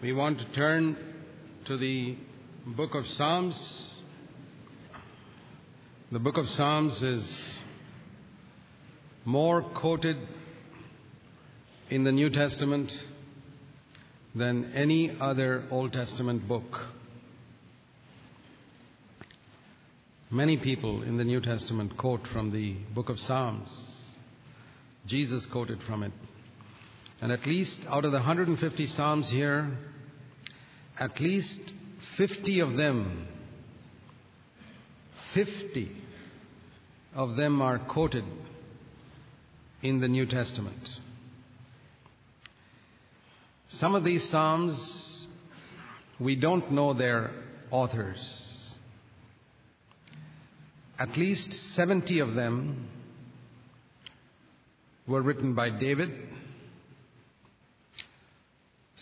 We want to turn to the book of Psalms. The book of Psalms is more quoted in the New Testament than any other Old Testament book. Many people in the New Testament quote from the book of Psalms. Jesus quoted from it. And at least out of the 150 Psalms here, at least 50 of them, 50 of them are quoted in the New Testament. Some of these Psalms, we don't know their authors. At least 70 of them were written by David,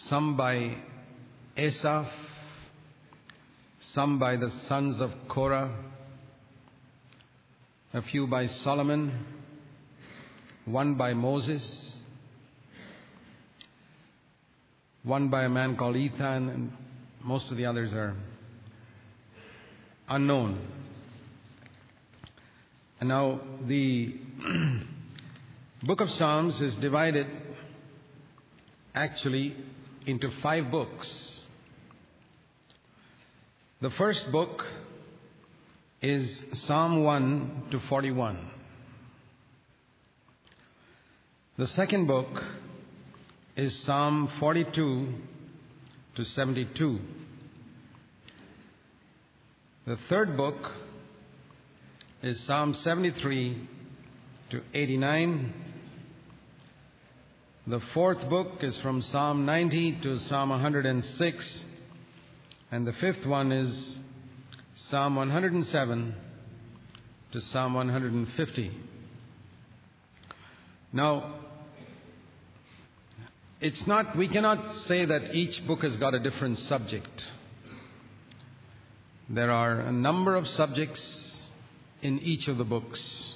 some by Asaph, some by the sons of Korah, a few by Solomon, one by Moses, one by a man called Ethan, and most of the others are unknown. And now the book of Psalms is divided actually into five books. The first book is Psalm 1 to 41. The second book is Psalm 42 to 72. The third book is Psalm 73 to 89. The fourth book is from Psalm 90 to Psalm 106. And the fifth one is Psalm 107 to Psalm 150. Now, it's not, we cannot say that each book has got a different subject. There are a number of subjects in each of the books.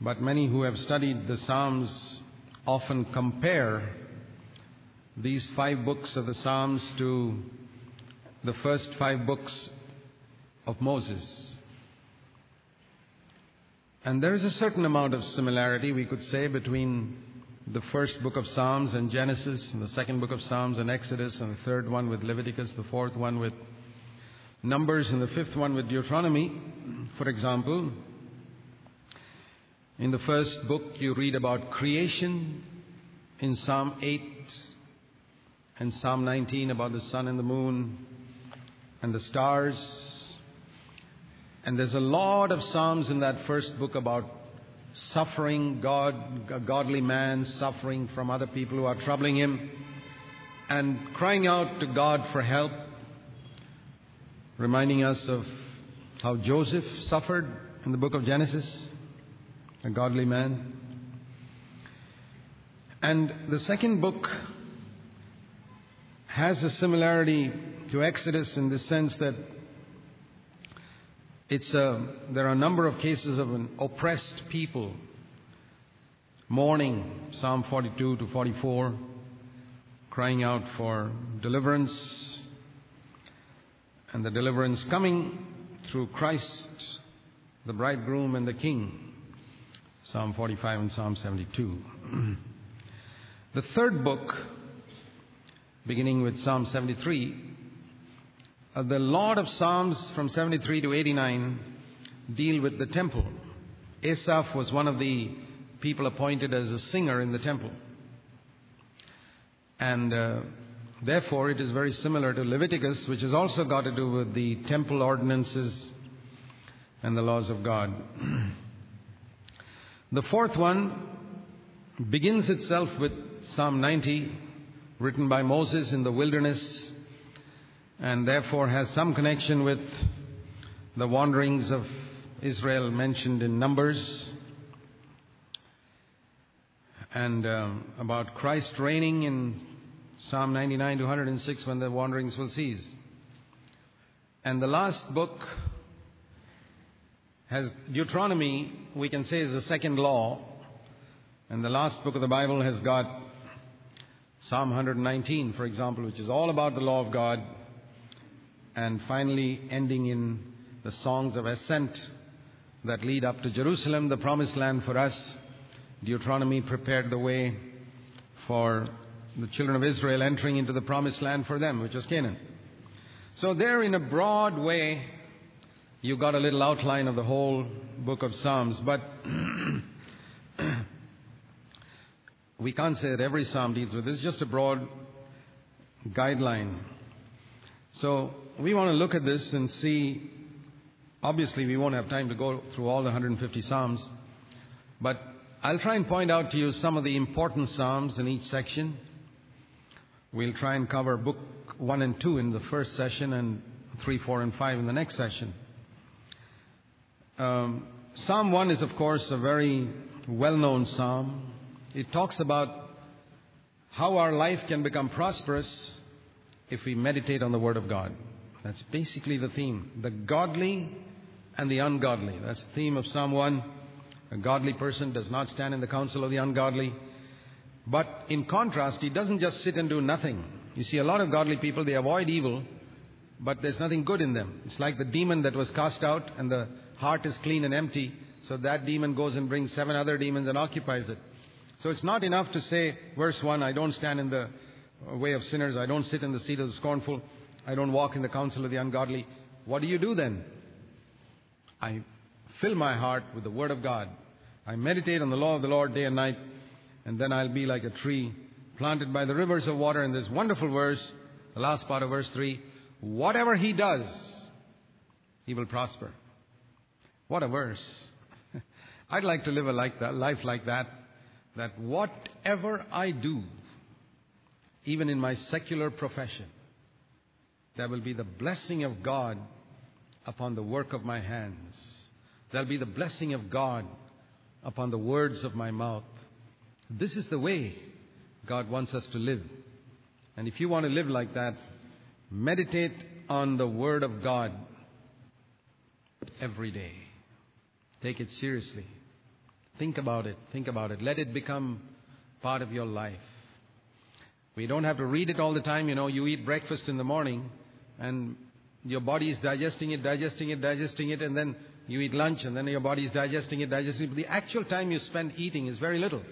But many who have studied the Psalms often compare these five books of the Psalms to the first five books of Moses. And there is a certain amount of similarity, we could say, between the first book of Psalms and Genesis, and the second book of Psalms and Exodus, and the third one with Leviticus, the fourth one with Numbers, and the fifth one with Deuteronomy. For example, in the first book, you read about creation. In Psalm 8 and Psalm 19, about the sun and the moon and the stars. And there's a lot of Psalms in that first book about suffering, God, a godly man suffering from other people who are troubling him, and crying out to God for help, reminding us of how Joseph suffered in the book of Genesis a godly man. And the second book has a similarity to Exodus in the sense that it's a, there are a number of cases of an oppressed people mourning, Psalm 42 to 44, crying out for deliverance, and the deliverance coming through Christ, the bridegroom and the king. Psalm 45 and Psalm 72. the third book, beginning with Psalm 73, uh, the Lord of Psalms from 73 to 89 deal with the temple. Asaph was one of the people appointed as a singer in the temple. And uh, therefore, it is very similar to Leviticus, which has also got to do with the temple ordinances and the laws of God. The fourth one begins itself with Psalm 90, written by Moses in the wilderness, and therefore has some connection with the wanderings of Israel mentioned in Numbers, and um, about Christ reigning in Psalm 99 to 106 when the wanderings will cease. And the last book has Deuteronomy, we can say, is the second law. And the last book of the Bible has got Psalm 119, for example, which is all about the law of God, and finally ending in the songs of ascent that lead up to Jerusalem, the promised land for us. Deuteronomy prepared the way for the children of Israel entering into the promised land for them, which was Canaan. So, there, in a broad way, you got a little outline of the whole book of Psalms, but we can't say that every psalm deals with this, it's just a broad guideline. So, we want to look at this and see. Obviously, we won't have time to go through all the 150 psalms, but I'll try and point out to you some of the important psalms in each section. We'll try and cover book 1 and 2 in the first session and 3, 4, and 5 in the next session. Um, psalm 1 is, of course, a very well known psalm. It talks about how our life can become prosperous if we meditate on the Word of God. That's basically the theme. The godly and the ungodly. That's the theme of Psalm 1. A godly person does not stand in the counsel of the ungodly. But in contrast, he doesn't just sit and do nothing. You see, a lot of godly people, they avoid evil, but there's nothing good in them. It's like the demon that was cast out and the heart is clean and empty. So that demon goes and brings seven other demons and occupies it. So it's not enough to say, verse 1, I don't stand in the way of sinners, I don't sit in the seat of the scornful, I don't walk in the counsel of the ungodly. What do you do then? I fill my heart with the Word of God. I meditate on the law of the Lord day and night, and then I'll be like a tree planted by the rivers of water. In this wonderful verse, the last part of verse 3, whatever he does, he will prosper. What a verse. I'd like to live a life like that, that whatever I do, even in my secular profession, there will be the blessing of God upon the work of my hands. There'll be the blessing of God upon the words of my mouth. This is the way God wants us to live. And if you want to live like that, meditate on the Word of God every day. Take it seriously. Think about it. Think about it. Let it become part of your life. We don't have to read it all the time. You know, you eat breakfast in the morning and your body is digesting it, digesting it, digesting it, and then you eat lunch and then your body is digesting it, digesting it. But The actual time you spend eating is very little.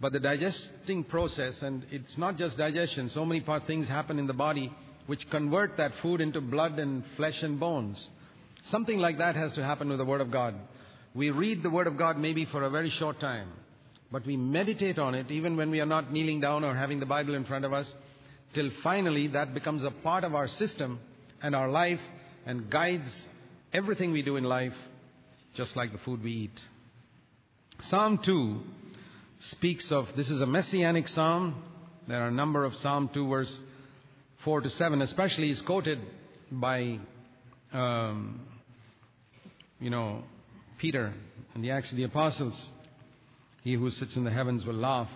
But the digesting process, and it's not just digestion, so many part things happen in the body which convert that food into blood and flesh and bones. Something like that has to happen with the Word of God. We read the Word of God maybe for a very short time, but we meditate on it even when we are not kneeling down or having the Bible in front of us, till finally that becomes a part of our system and our life and guides everything we do in life, just like the food we eat. Psalm 2 speaks of this is a messianic psalm. There are a number of Psalm 2, verse 4 to 7, especially is quoted by um, you know, Peter in the Acts of the Apostles, he who sits in the heavens will laugh.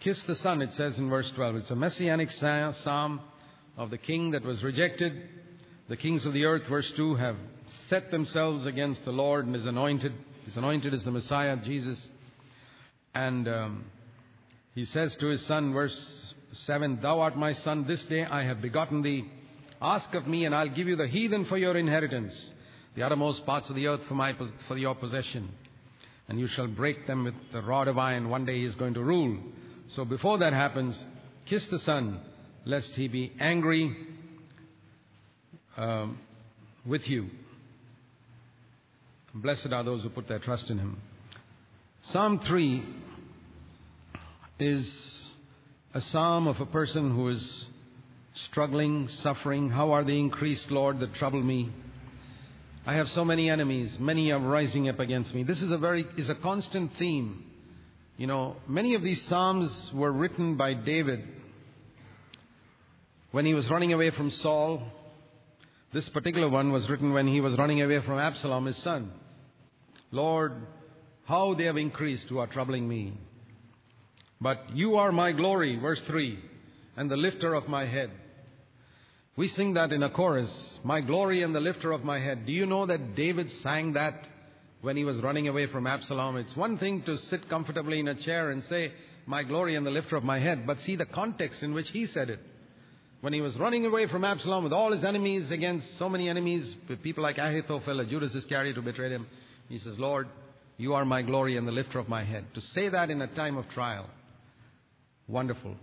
Kiss the Son, it says in verse 12. It's a messianic psalm of the king that was rejected. The kings of the earth, verse 2, have set themselves against the Lord and his anointed. His anointed is the Messiah, Jesus. And um, he says to his son, verse 7, Thou art my son, this day I have begotten thee. Ask of me, and I'll give you the heathen for your inheritance the uttermost parts of the earth for, my, for your possession. And you shall break them with the rod of iron. One day he is going to rule. So before that happens, kiss the Son, lest he be angry um, with you. Blessed are those who put their trust in him. Psalm 3 is a psalm of a person who is struggling, suffering. How are they increased, Lord, that trouble me? I have so many enemies. Many are rising up against me. This is a very is a constant theme. You know, many of these psalms were written by David when he was running away from Saul. This particular one was written when he was running away from Absalom, his son. Lord, how they have increased who are troubling me. But you are my glory, verse 3, and the lifter of my head. We sing that in a chorus, My glory and the lifter of my head. Do you know that David sang that when he was running away from Absalom? It's one thing to sit comfortably in a chair and say, my glory and the lifter of my head. But see the context in which he said it. When he was running away from Absalom with all his enemies against so many enemies, people like Ahithophel, a Judas Iscariot who betrayed him, he says, Lord, you are my glory and the lifter of my head. To say that in a time of trial, wonderful.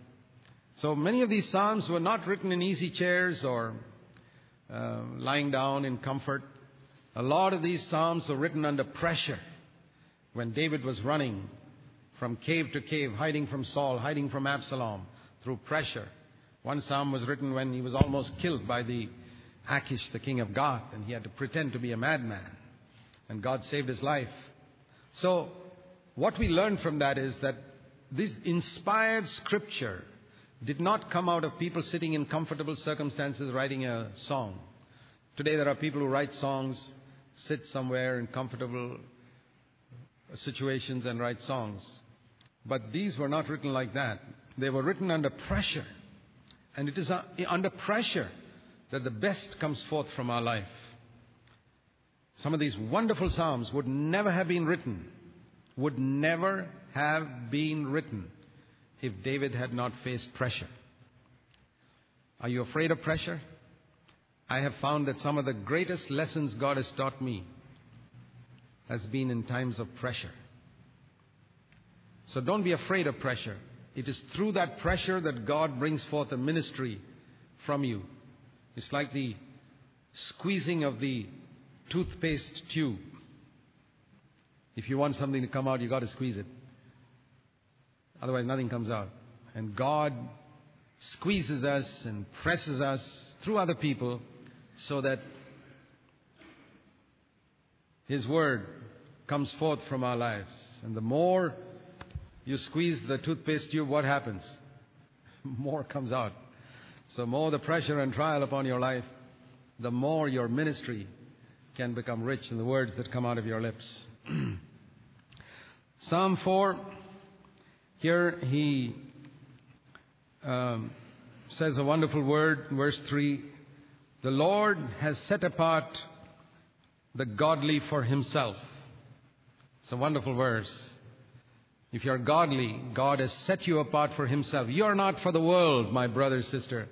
So many of these psalms were not written in easy chairs or uh, lying down in comfort. A lot of these psalms were written under pressure when David was running from cave to cave, hiding from Saul, hiding from Absalom through pressure. One psalm was written when he was almost killed by the Achish, the king of Gath, and he had to pretend to be a madman. And God saved his life. So, what we learn from that is that this inspired scripture did not come out of people sitting in comfortable circumstances writing a song. Today, there are people who write songs, sit somewhere in comfortable situations, and write songs. But these were not written like that. They were written under pressure. And it is uh, under pressure that the best comes forth from our life. Some of these wonderful Psalms would never have been written, would never have been written if David had not faced pressure. Are you afraid of pressure? I have found that some of the greatest lessons God has taught me has been in times of pressure. So don't be afraid of pressure. It is through that pressure that God brings forth a ministry from you. It's like the squeezing of the toothpaste tube. If you want something to come out, you've got to squeeze it. Otherwise, nothing comes out. And God squeezes us and presses us through other people so that His Word comes forth from our lives. And the more you squeeze the toothpaste tube, what happens? More comes out. So, more the pressure and trial upon your life, the more your ministry can become rich in the words that come out of your lips. Psalm 4, here he um, says a wonderful word, verse 3 The Lord has set apart the godly for himself. It's a wonderful verse. If you're godly, God has set you apart for Himself. You're not for the world, my brother, sister.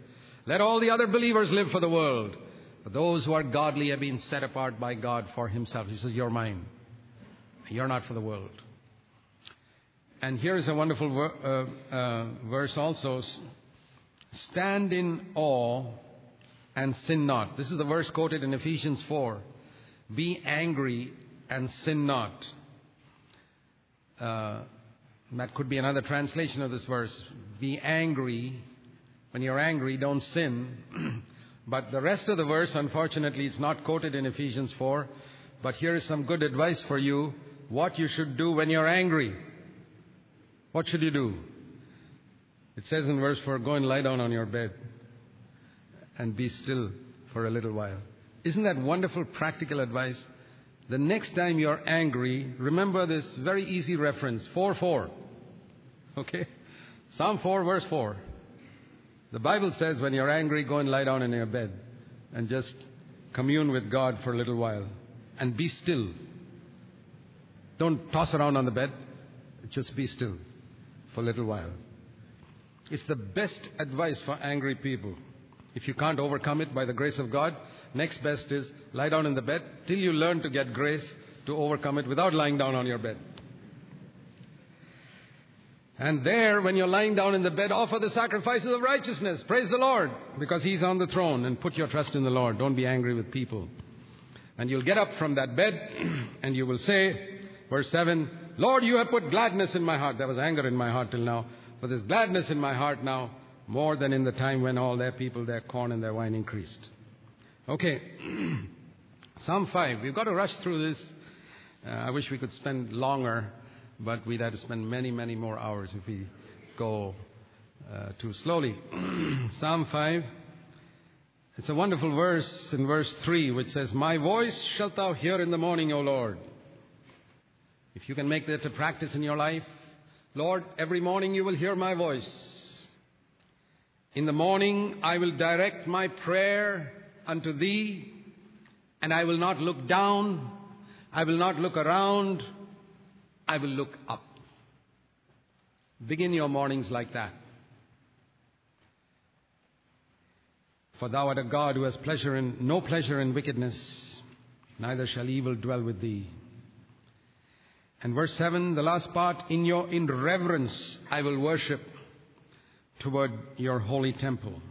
Let all the other believers live for the world. But those who are godly have been set apart by God for Himself. He says, You're mine. You're not for the world. And here is a wonderful ver- uh, uh, verse also Stand in awe and sin not. This is the verse quoted in Ephesians 4. Be angry and sin not. Uh, that could be another translation of this verse. Be angry. When you're angry, don't sin. but the rest of the verse, unfortunately, is not quoted in Ephesians 4. But here is some good advice for you what you should do when you're angry. What should you do? It says in verse 4 go and lie down on your bed and be still for a little while. Isn't that wonderful practical advice? The next time you're angry, remember this very easy reference 4 4. Okay? Psalm 4, verse 4. The Bible says when you're angry, go and lie down in your bed and just commune with God for a little while and be still. Don't toss around on the bed, just be still for a little while. It's the best advice for angry people. If you can't overcome it by the grace of God, Next best is lie down in the bed till you learn to get grace to overcome it without lying down on your bed. And there, when you're lying down in the bed, offer the sacrifices of righteousness. Praise the Lord, because He's on the throne. And put your trust in the Lord. Don't be angry with people. And you'll get up from that bed and you will say, verse 7, Lord, you have put gladness in my heart. There was anger in my heart till now. But there's gladness in my heart now more than in the time when all their people, their corn and their wine increased. Okay, Psalm 5. We've got to rush through this. Uh, I wish we could spend longer, but we'd have to spend many, many more hours if we go uh, too slowly. Psalm 5. It's a wonderful verse in verse 3 which says, My voice shalt thou hear in the morning, O Lord. If you can make that a practice in your life, Lord, every morning you will hear my voice. In the morning I will direct my prayer unto thee, and I will not look down, I will not look around, I will look up. Begin your mornings like that. For thou art a God who has pleasure in, no pleasure in wickedness, neither shall evil dwell with thee. And verse 7, the last part, in your in reverence I will worship toward your holy temple.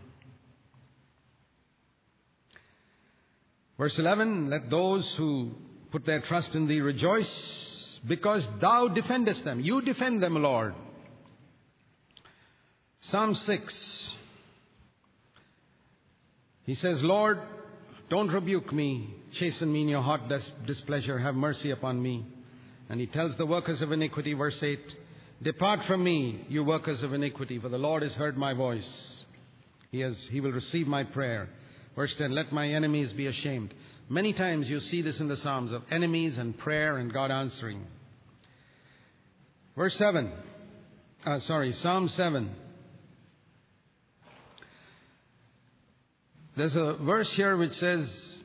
Verse 11, let those who put their trust in thee rejoice because thou defendest them. You defend them, Lord. Psalm 6. He says, Lord, don't rebuke me. Chasten me in your hot displeasure. Have mercy upon me. And he tells the workers of iniquity, verse 8, Depart from me, you workers of iniquity, for the Lord has heard my voice. He, has, he will receive my prayer. Verse 10, Let my enemies be ashamed. Many times you see this in the Psalms of enemies and prayer and God answering. Verse 7, uh, sorry, Psalm 7. There's a verse here which says,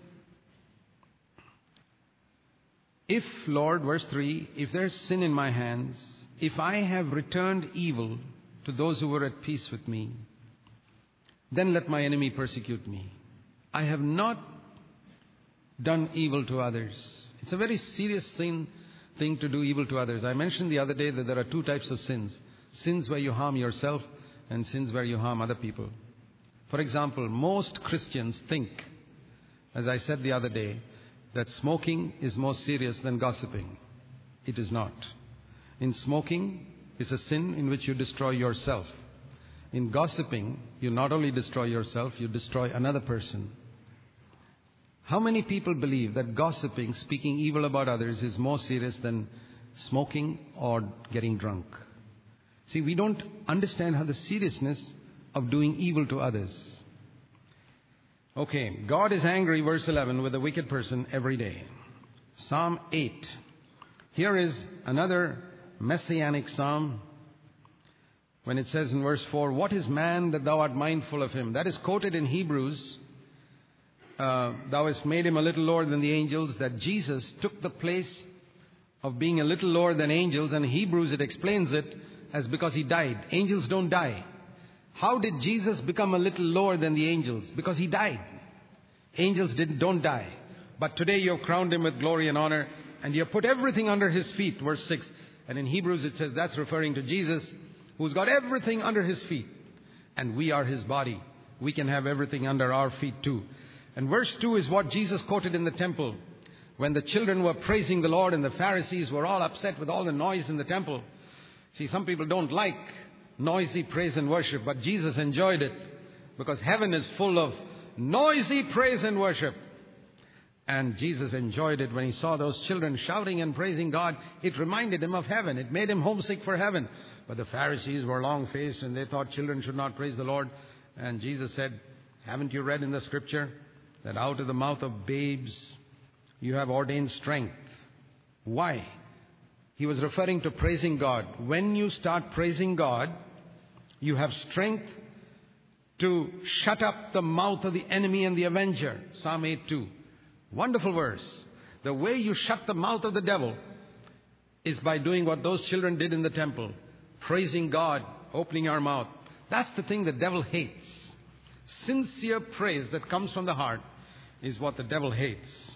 If, Lord, verse 3, if there's sin in my hands, if I have returned evil to those who were at peace with me, then let my enemy persecute me. I have not done evil to others. It's a very serious thing, thing to do evil to others. I mentioned the other day that there are two types of sins sins where you harm yourself, and sins where you harm other people. For example, most Christians think, as I said the other day, that smoking is more serious than gossiping. It is not. In smoking is a sin in which you destroy yourself. In gossiping, you not only destroy yourself, you destroy another person. How many people believe that gossiping, speaking evil about others, is more serious than smoking or getting drunk? See, we don't understand how the seriousness of doing evil to others. Okay, God is angry, verse 11, with a wicked person every day. Psalm 8. Here is another messianic psalm when it says in verse 4, What is man that thou art mindful of him? That is quoted in Hebrews. Uh, thou hast made him a little lower than the angels, that Jesus took the place of being a little lower than angels, and Hebrews it explains it as because he died. Angels don't die. How did Jesus become a little lower than the angels? Because he died. Angels didn't, don't die. But today you have crowned him with glory and honor, and you have put everything under his feet. Verse 6. And in Hebrews it says that's referring to Jesus, who's got everything under his feet. And we are his body. We can have everything under our feet too. And verse 2 is what Jesus quoted in the temple. When the children were praising the Lord and the Pharisees were all upset with all the noise in the temple. See, some people don't like noisy praise and worship, but Jesus enjoyed it because heaven is full of noisy praise and worship. And Jesus enjoyed it when he saw those children shouting and praising God. It reminded him of heaven. It made him homesick for heaven. But the Pharisees were long faced and they thought children should not praise the Lord. And Jesus said, Haven't you read in the scripture that out of the mouth of babes you have ordained strength? Why? He was referring to praising God. When you start praising God, you have strength to shut up the mouth of the enemy and the avenger. Psalm 8 2. Wonderful verse. The way you shut the mouth of the devil is by doing what those children did in the temple praising God, opening our mouth. That's the thing the devil hates. Sincere praise that comes from the heart is what the devil hates.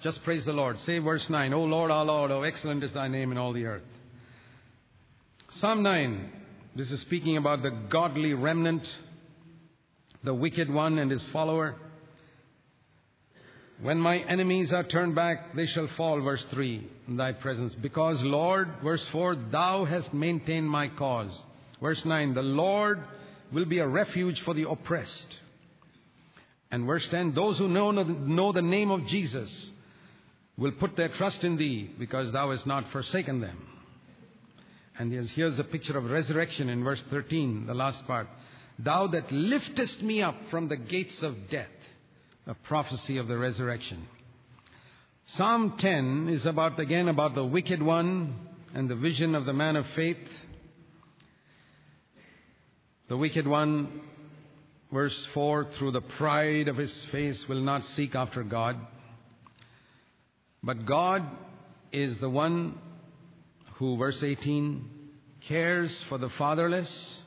Just praise the Lord. Say verse 9, O Lord, our Lord, how excellent is thy name in all the earth. Psalm 9, this is speaking about the godly remnant, the wicked one and his follower. When my enemies are turned back, they shall fall, verse 3, in thy presence. Because, Lord, verse 4, thou hast maintained my cause. Verse 9, the Lord will be a refuge for the oppressed. And verse 10, those who know, know the name of Jesus will put their trust in thee because thou hast not forsaken them. And here's a picture of resurrection in verse 13, the last part. Thou that liftest me up from the gates of death, a prophecy of the resurrection. Psalm 10 is about, again, about the wicked one and the vision of the man of faith. The wicked one, verse 4, through the pride of his face will not seek after God. But God is the one who, verse 18, cares for the fatherless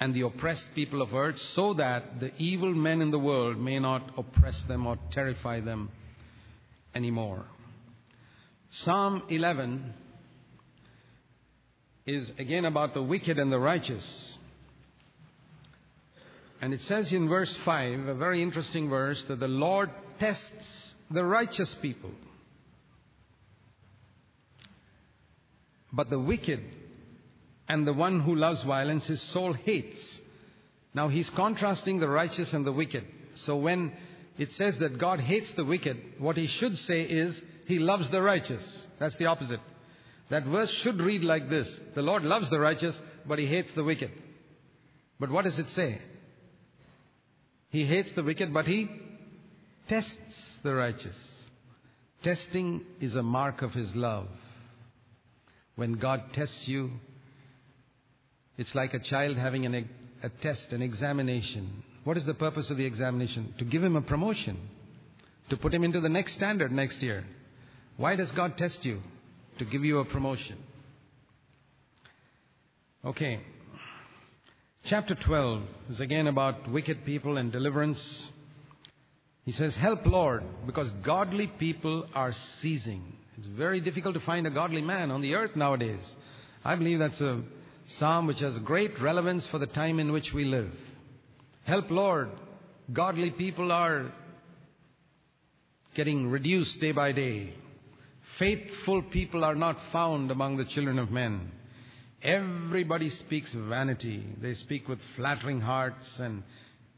and the oppressed people of earth so that the evil men in the world may not oppress them or terrify them anymore. Psalm 11 is again about the wicked and the righteous. And it says in verse 5, a very interesting verse, that the Lord tests the righteous people. But the wicked and the one who loves violence his soul hates. Now he's contrasting the righteous and the wicked. So when it says that God hates the wicked, what he should say is he loves the righteous. That's the opposite. That verse should read like this The Lord loves the righteous, but he hates the wicked. But what does it say? He hates the wicked, but he tests the righteous. Testing is a mark of his love. When God tests you, it's like a child having an, a test, an examination. What is the purpose of the examination? To give him a promotion, to put him into the next standard next year. Why does God test you? To give you a promotion. Okay, Chapter 12 is again about wicked people and deliverance. He says, Help, Lord, because godly people are ceasing. It's very difficult to find a godly man on the earth nowadays. I believe that's a psalm which has great relevance for the time in which we live. Help, Lord, godly people are getting reduced day by day. Faithful people are not found among the children of men. Everybody speaks vanity. They speak with flattering hearts and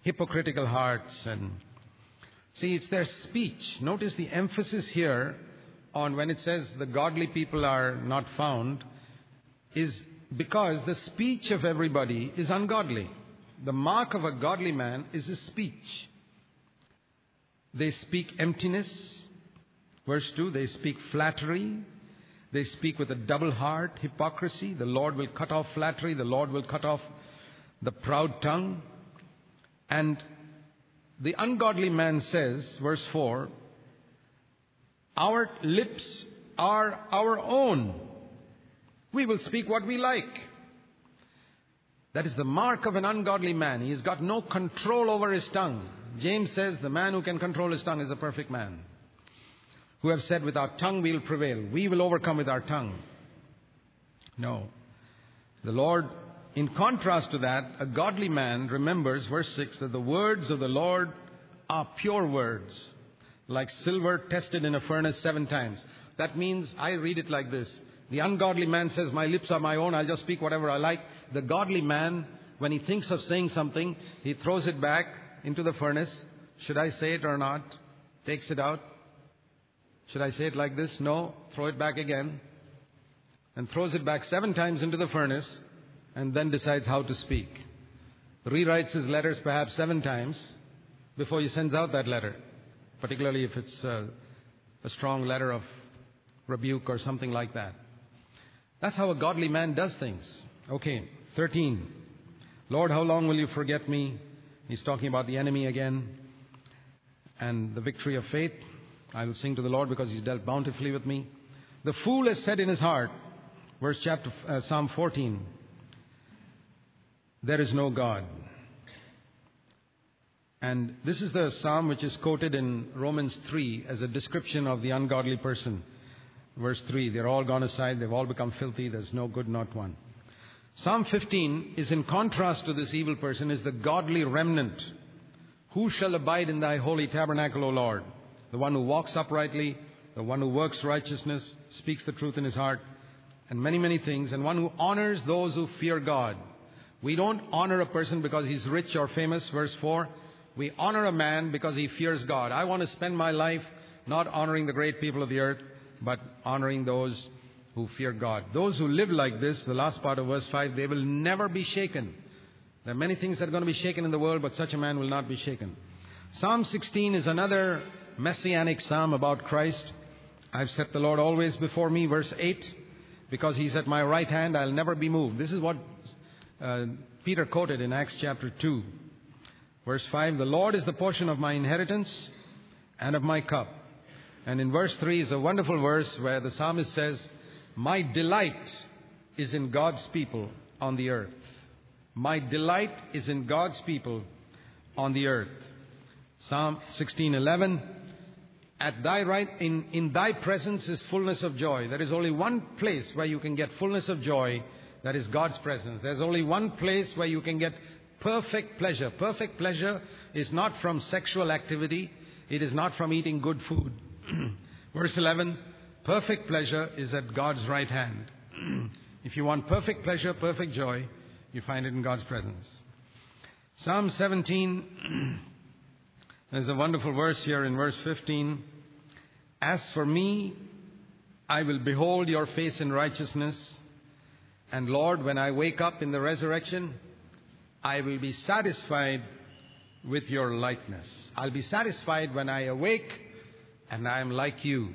hypocritical hearts and see it's their speech. Notice the emphasis here on when it says the godly people are not found is because the speech of everybody is ungodly. The mark of a godly man is his speech. They speak emptiness. Verse 2, they speak flattery. They speak with a double heart, hypocrisy. The Lord will cut off flattery. The Lord will cut off the proud tongue. And the ungodly man says, verse 4, Our lips are our own. We will speak what we like. That is the mark of an ungodly man. He has got no control over his tongue. James says the man who can control his tongue is a perfect man who have said, With our tongue we will prevail. We will overcome with our tongue. No. The Lord, in contrast to that, a godly man remembers, verse 6, that the words of the Lord are pure words, like silver tested in a furnace seven times. That means, I read it like this. The ungodly man says, My lips are my own, I'll just speak whatever I like. The godly man, when he thinks of saying something, he throws it back into the furnace. Should I say it or not? Takes it out, should I say it like this? No. Throw it back again. And throws it back seven times into the furnace and then decides how to speak. Rewrites his letters perhaps seven times before he sends out that letter, particularly if it's a, a strong letter of rebuke or something like that. That's how a godly man does things. Okay, 13. Lord, how long will you forget me? He's talking about the enemy again and the victory of faith. I will sing to the Lord because he's dealt bountifully with me. The fool has said in his heart, verse chapter uh, Psalm 14, there is no God. And this is the psalm which is quoted in Romans 3 as a description of the ungodly person. Verse 3 They're all gone aside, they've all become filthy, there's no good, not one. Psalm 15 is in contrast to this evil person, is the godly remnant. Who shall abide in thy holy tabernacle, O Lord? the one who walks uprightly, the one who works righteousness, speaks the truth in his heart, and many, many things, and one who honors those who fear God. We don't honor a person because he's rich or famous, verse 4. We honor a man because he fears God. I want to spend my life not honoring the great people of the earth, but honoring those who fear God. Those who live like this, the last part of verse 5, they will never be shaken. There are many things that are going to be shaken in the world, but such a man will not be shaken. Psalm 16 is another messianic psalm about Christ. I've set the Lord always before me, verse 8, because he's at my right hand, I'll never be moved. This is what uh, Peter quoted in Acts chapter 2. Verse 5 The Lord is the portion of my inheritance and of my cup. And in verse 3 is a wonderful verse where the psalmist says, My delight is in God's people on the earth. My delight is in God's people on the earth. Psalm 16:11 At thy right in, in thy presence is fullness of joy. There is only one place where you can get fullness of joy, that is God's presence. There's only one place where you can get perfect pleasure. Perfect pleasure is not from sexual activity, it is not from eating good food. Verse 11 Perfect pleasure is at God's right hand. if you want perfect pleasure, perfect joy, you find it in God's presence. Psalm 17, there's a wonderful verse here in verse 15. As for me, I will behold your face in righteousness. And Lord, when I wake up in the resurrection, I will be satisfied with your likeness. I'll be satisfied when I awake and I am like you.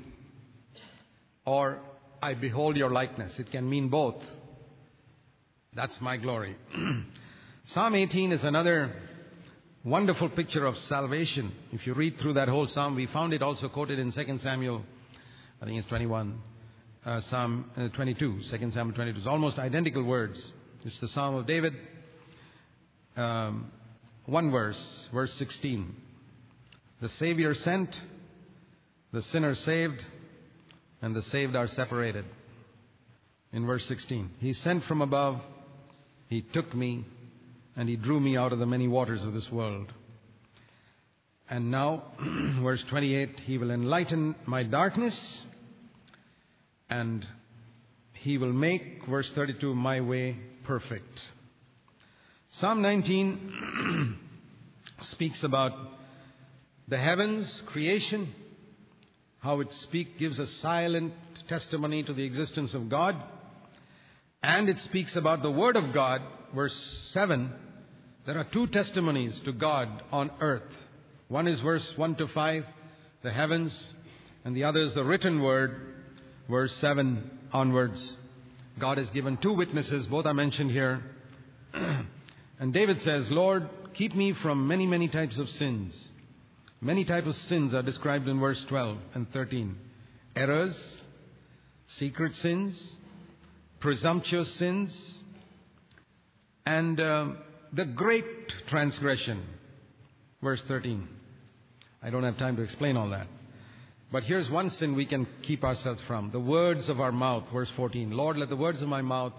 Or I behold your likeness. It can mean both. That's my glory. psalm 18 is another wonderful picture of salvation. If you read through that whole psalm, we found it also quoted in 2 Samuel, I think it's 21, uh, Psalm uh, 22, 2 Samuel 22. It's almost identical words. It's the Psalm of David. Um, one verse, verse 16. The Savior sent, the sinner saved, and the saved are separated. In verse 16, He sent from above, He took me, and He drew me out of the many waters of this world. And now, verse 28, He will enlighten my darkness, and He will make, verse 32, my way perfect. Psalm 19 speaks about the heavens, creation, how it speak, gives a silent testimony to the existence of God. And it speaks about the Word of God, verse 7. There are two testimonies to God on earth. One is verse 1 to 5, the heavens, and the other is the written Word, verse 7 onwards. God has given two witnesses, both are mentioned here. and David says, Lord, keep me from many, many types of sins. Many types of sins are described in verse 12 and 13 errors, secret sins, presumptuous sins, and uh, the great transgression. Verse 13. I don't have time to explain all that. But here's one sin we can keep ourselves from the words of our mouth. Verse 14. Lord, let the words of my mouth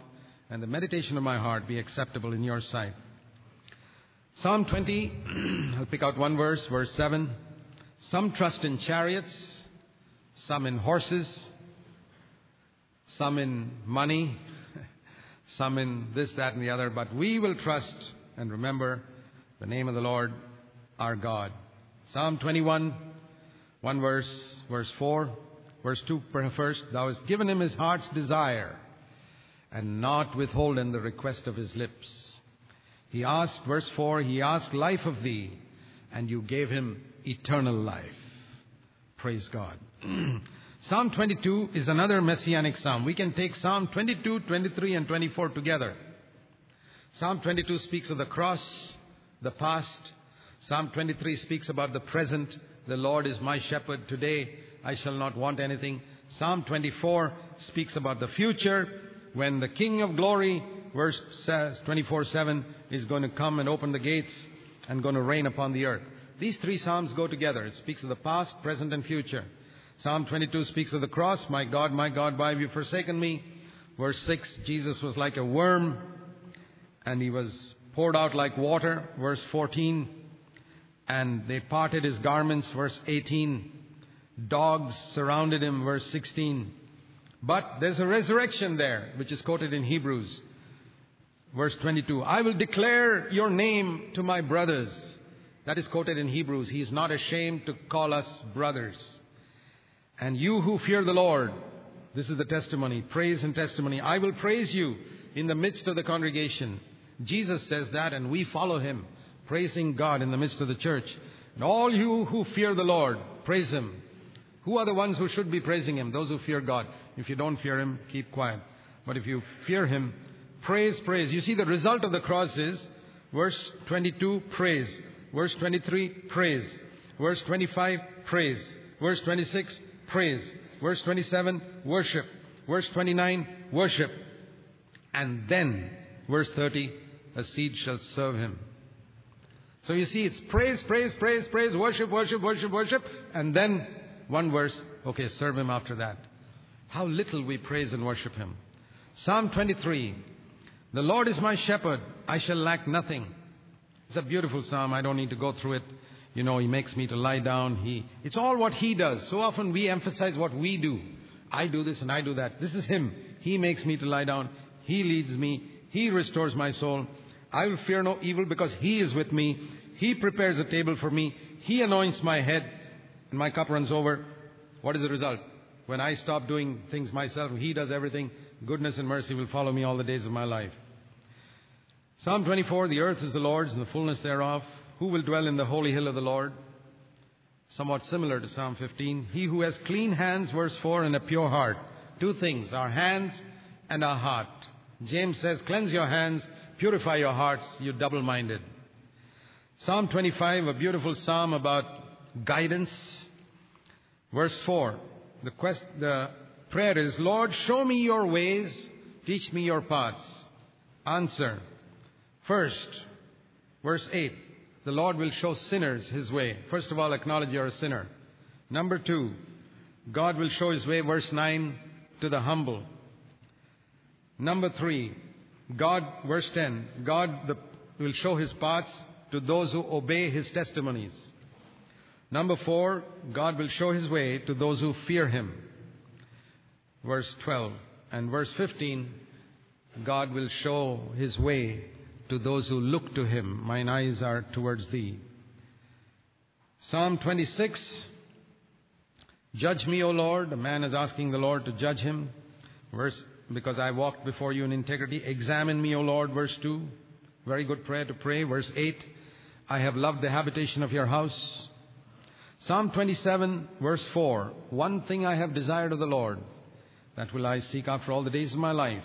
and the meditation of my heart be acceptable in your sight. Psalm 20, I'll pick out one verse, verse 7. Some trust in chariots, some in horses, some in money, some in this, that, and the other, but we will trust and remember the name of the Lord our God. Psalm 21, one verse, verse 4, verse 2 first. Thou hast given him his heart's desire and not withholden the request of his lips. He asked, verse 4, he asked life of thee, and you gave him eternal life. Praise God. psalm 22 is another messianic psalm. We can take Psalm 22, 23, and 24 together. Psalm 22 speaks of the cross, the past. Psalm 23 speaks about the present. The Lord is my shepherd. Today I shall not want anything. Psalm 24 speaks about the future when the King of glory verse says 24 7 is going to come and open the gates and going to reign upon the earth. These three Psalms go together. It speaks of the past, present, and future. Psalm 22 speaks of the cross. My God, my God, why have you forsaken me? Verse 6, Jesus was like a worm and he was poured out like water. Verse 14, and they parted his garments. Verse 18, dogs surrounded him. Verse 16. But there's a resurrection there, which is quoted in Hebrews. Verse 22 I will declare your name to my brothers. That is quoted in Hebrews. He is not ashamed to call us brothers. And you who fear the Lord, this is the testimony, praise and testimony. I will praise you in the midst of the congregation. Jesus says that, and we follow him, praising God in the midst of the church. And all you who fear the Lord, praise him. Who are the ones who should be praising him? Those who fear God. If you don't fear him, keep quiet. But if you fear him, Praise, praise. You see, the result of the cross is verse 22, praise. Verse 23, praise. Verse 25, praise. Verse 26, praise. Verse 27, worship. Verse 29, worship. and then, verse 30, a seed shall serve him. So you see, it's praise, praise, praise, praise, worship, worship, worship, worship, and then one verse, okay, serve him after that. How little we praise and worship him. Psalm 23 The Lord is my shepherd, I shall lack nothing. It's a beautiful psalm. I don't need to go through it. You know, he makes me to lie down. He, it's all what he does. So often we emphasize what we do. I do this and I do that. This is him. He makes me to lie down. He leads me. He restores my soul. I will fear no evil because he is with me. He prepares a table for me. He anoints my head and my cup runs over. What is the result? When I stop doing things myself, he does everything. Goodness and mercy will follow me all the days of my life. Psalm 24 The earth is the Lord's and the fullness thereof. Who will dwell in the holy hill of the Lord? Somewhat similar to Psalm 15. He who has clean hands, verse 4, and a pure heart. Two things our hands and our heart. James says, Cleanse your hands, purify your hearts, you double minded. Psalm 25, a beautiful psalm about guidance. Verse 4, the, quest, the prayer is, Lord, show me your ways, teach me your paths. Answer, First, verse 8, the Lord will show sinners his way. First of all, acknowledge you're a sinner. Number two, God will show his way, verse 9, to the humble. Number three, God, verse 10, God the, will show his paths to those who obey his testimonies. Number four, God will show his way to those who fear him. Verse 12. And verse 15, God will show his way to those who look to him. Mine eyes are towards thee. Psalm 26 Judge me, O Lord. A man is asking the Lord to judge him. Verse, because I walked before you in integrity. Examine me, O Lord. Verse 2. Very good prayer to pray. Verse 8. I have loved the habitation of your house. Psalm 27, verse 4. One thing I have desired of the Lord, that will I seek after all the days of my life.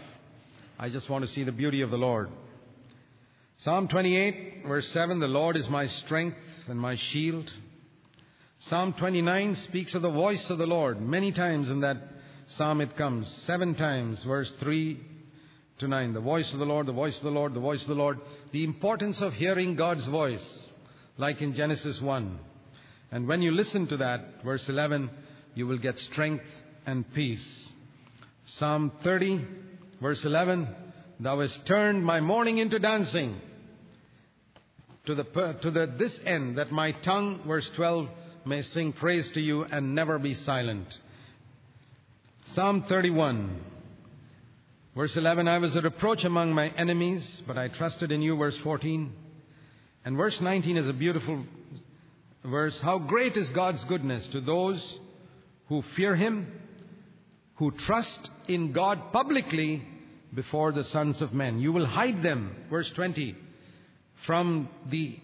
I just want to see the beauty of the Lord. Psalm 28, verse 7 The Lord is my strength and my shield. Psalm 29 speaks of the voice of the Lord. Many times in that psalm it comes. Seven times, verse 3 to 9. The voice of the Lord, the voice of the Lord, the voice of the Lord. The importance of hearing God's voice, like in Genesis 1. And when you listen to that, verse 11, you will get strength and peace. Psalm 30, verse 11 Thou hast turned my mourning into dancing. To, the, to the, this end, that my tongue, verse 12, may sing praise to you and never be silent. Psalm 31, verse 11, I was a reproach among my enemies, but I trusted in you, verse 14. And verse 19 is a beautiful verse. How great is God's goodness to those who fear Him, who trust in God publicly before the sons of men. You will hide them, verse 20, from the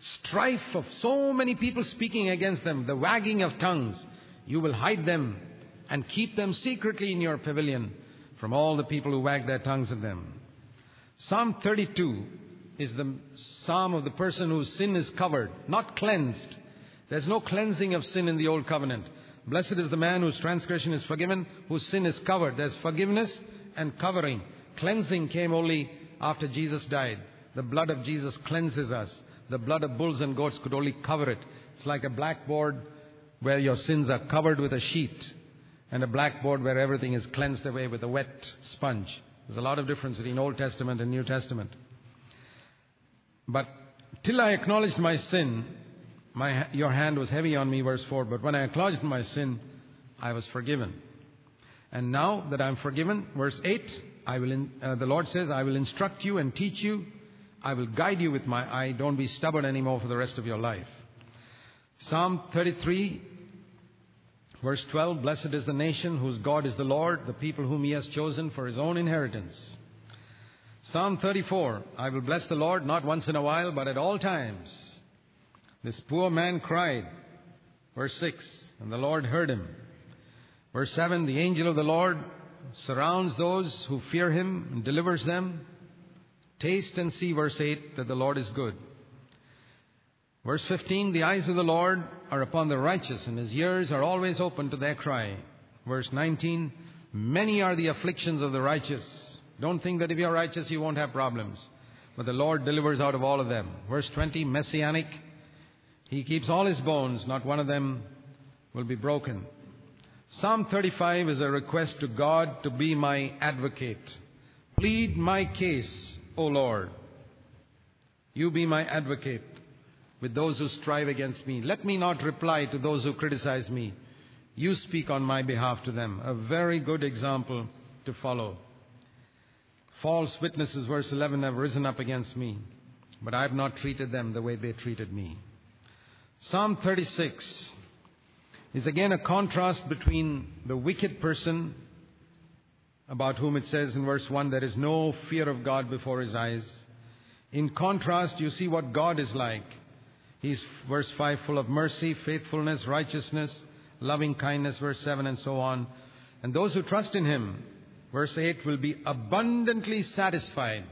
strife of so many people speaking against them, the wagging of tongues. You will hide them and keep them secretly in your pavilion from all the people who wag their tongues at them. Psalm 32 is the psalm of the person whose sin is covered, not cleansed. There's no cleansing of sin in the old covenant. Blessed is the man whose transgression is forgiven, whose sin is covered. There's forgiveness and covering. Cleansing came only after Jesus died. The blood of Jesus cleanses us. The blood of bulls and goats could only cover it. It's like a blackboard where your sins are covered with a sheet, and a blackboard where everything is cleansed away with a wet sponge. There's a lot of difference between Old Testament and New Testament. But till I acknowledged my sin, my, your hand was heavy on me, verse 4. But when I acknowledged my sin, I was forgiven. And now that I'm forgiven, verse 8, I will in, uh, the Lord says, I will instruct you and teach you. I will guide you with my eye. Don't be stubborn anymore for the rest of your life. Psalm 33, verse 12 Blessed is the nation whose God is the Lord, the people whom he has chosen for his own inheritance. Psalm 34 I will bless the Lord not once in a while, but at all times. This poor man cried. Verse 6 And the Lord heard him. Verse 7 The angel of the Lord surrounds those who fear him and delivers them. Taste and see, verse 8, that the Lord is good. Verse 15 The eyes of the Lord are upon the righteous, and his ears are always open to their cry. Verse 19 Many are the afflictions of the righteous, Don't think that if you're righteous, you won't have problems. But the Lord delivers out of all of them. Verse 20, messianic. He keeps all his bones, not one of them will be broken. Psalm 35 is a request to God to be my advocate. Plead my case, O Lord. You be my advocate with those who strive against me. Let me not reply to those who criticize me. You speak on my behalf to them. A very good example to follow. False witnesses, verse 11, have risen up against me, but I have not treated them the way they treated me. Psalm 36 is again a contrast between the wicked person, about whom it says in verse 1, there is no fear of God before his eyes. In contrast, you see what God is like. He's, verse 5, full of mercy, faithfulness, righteousness, loving kindness, verse 7, and so on. And those who trust in him verse 8, will be abundantly satisfied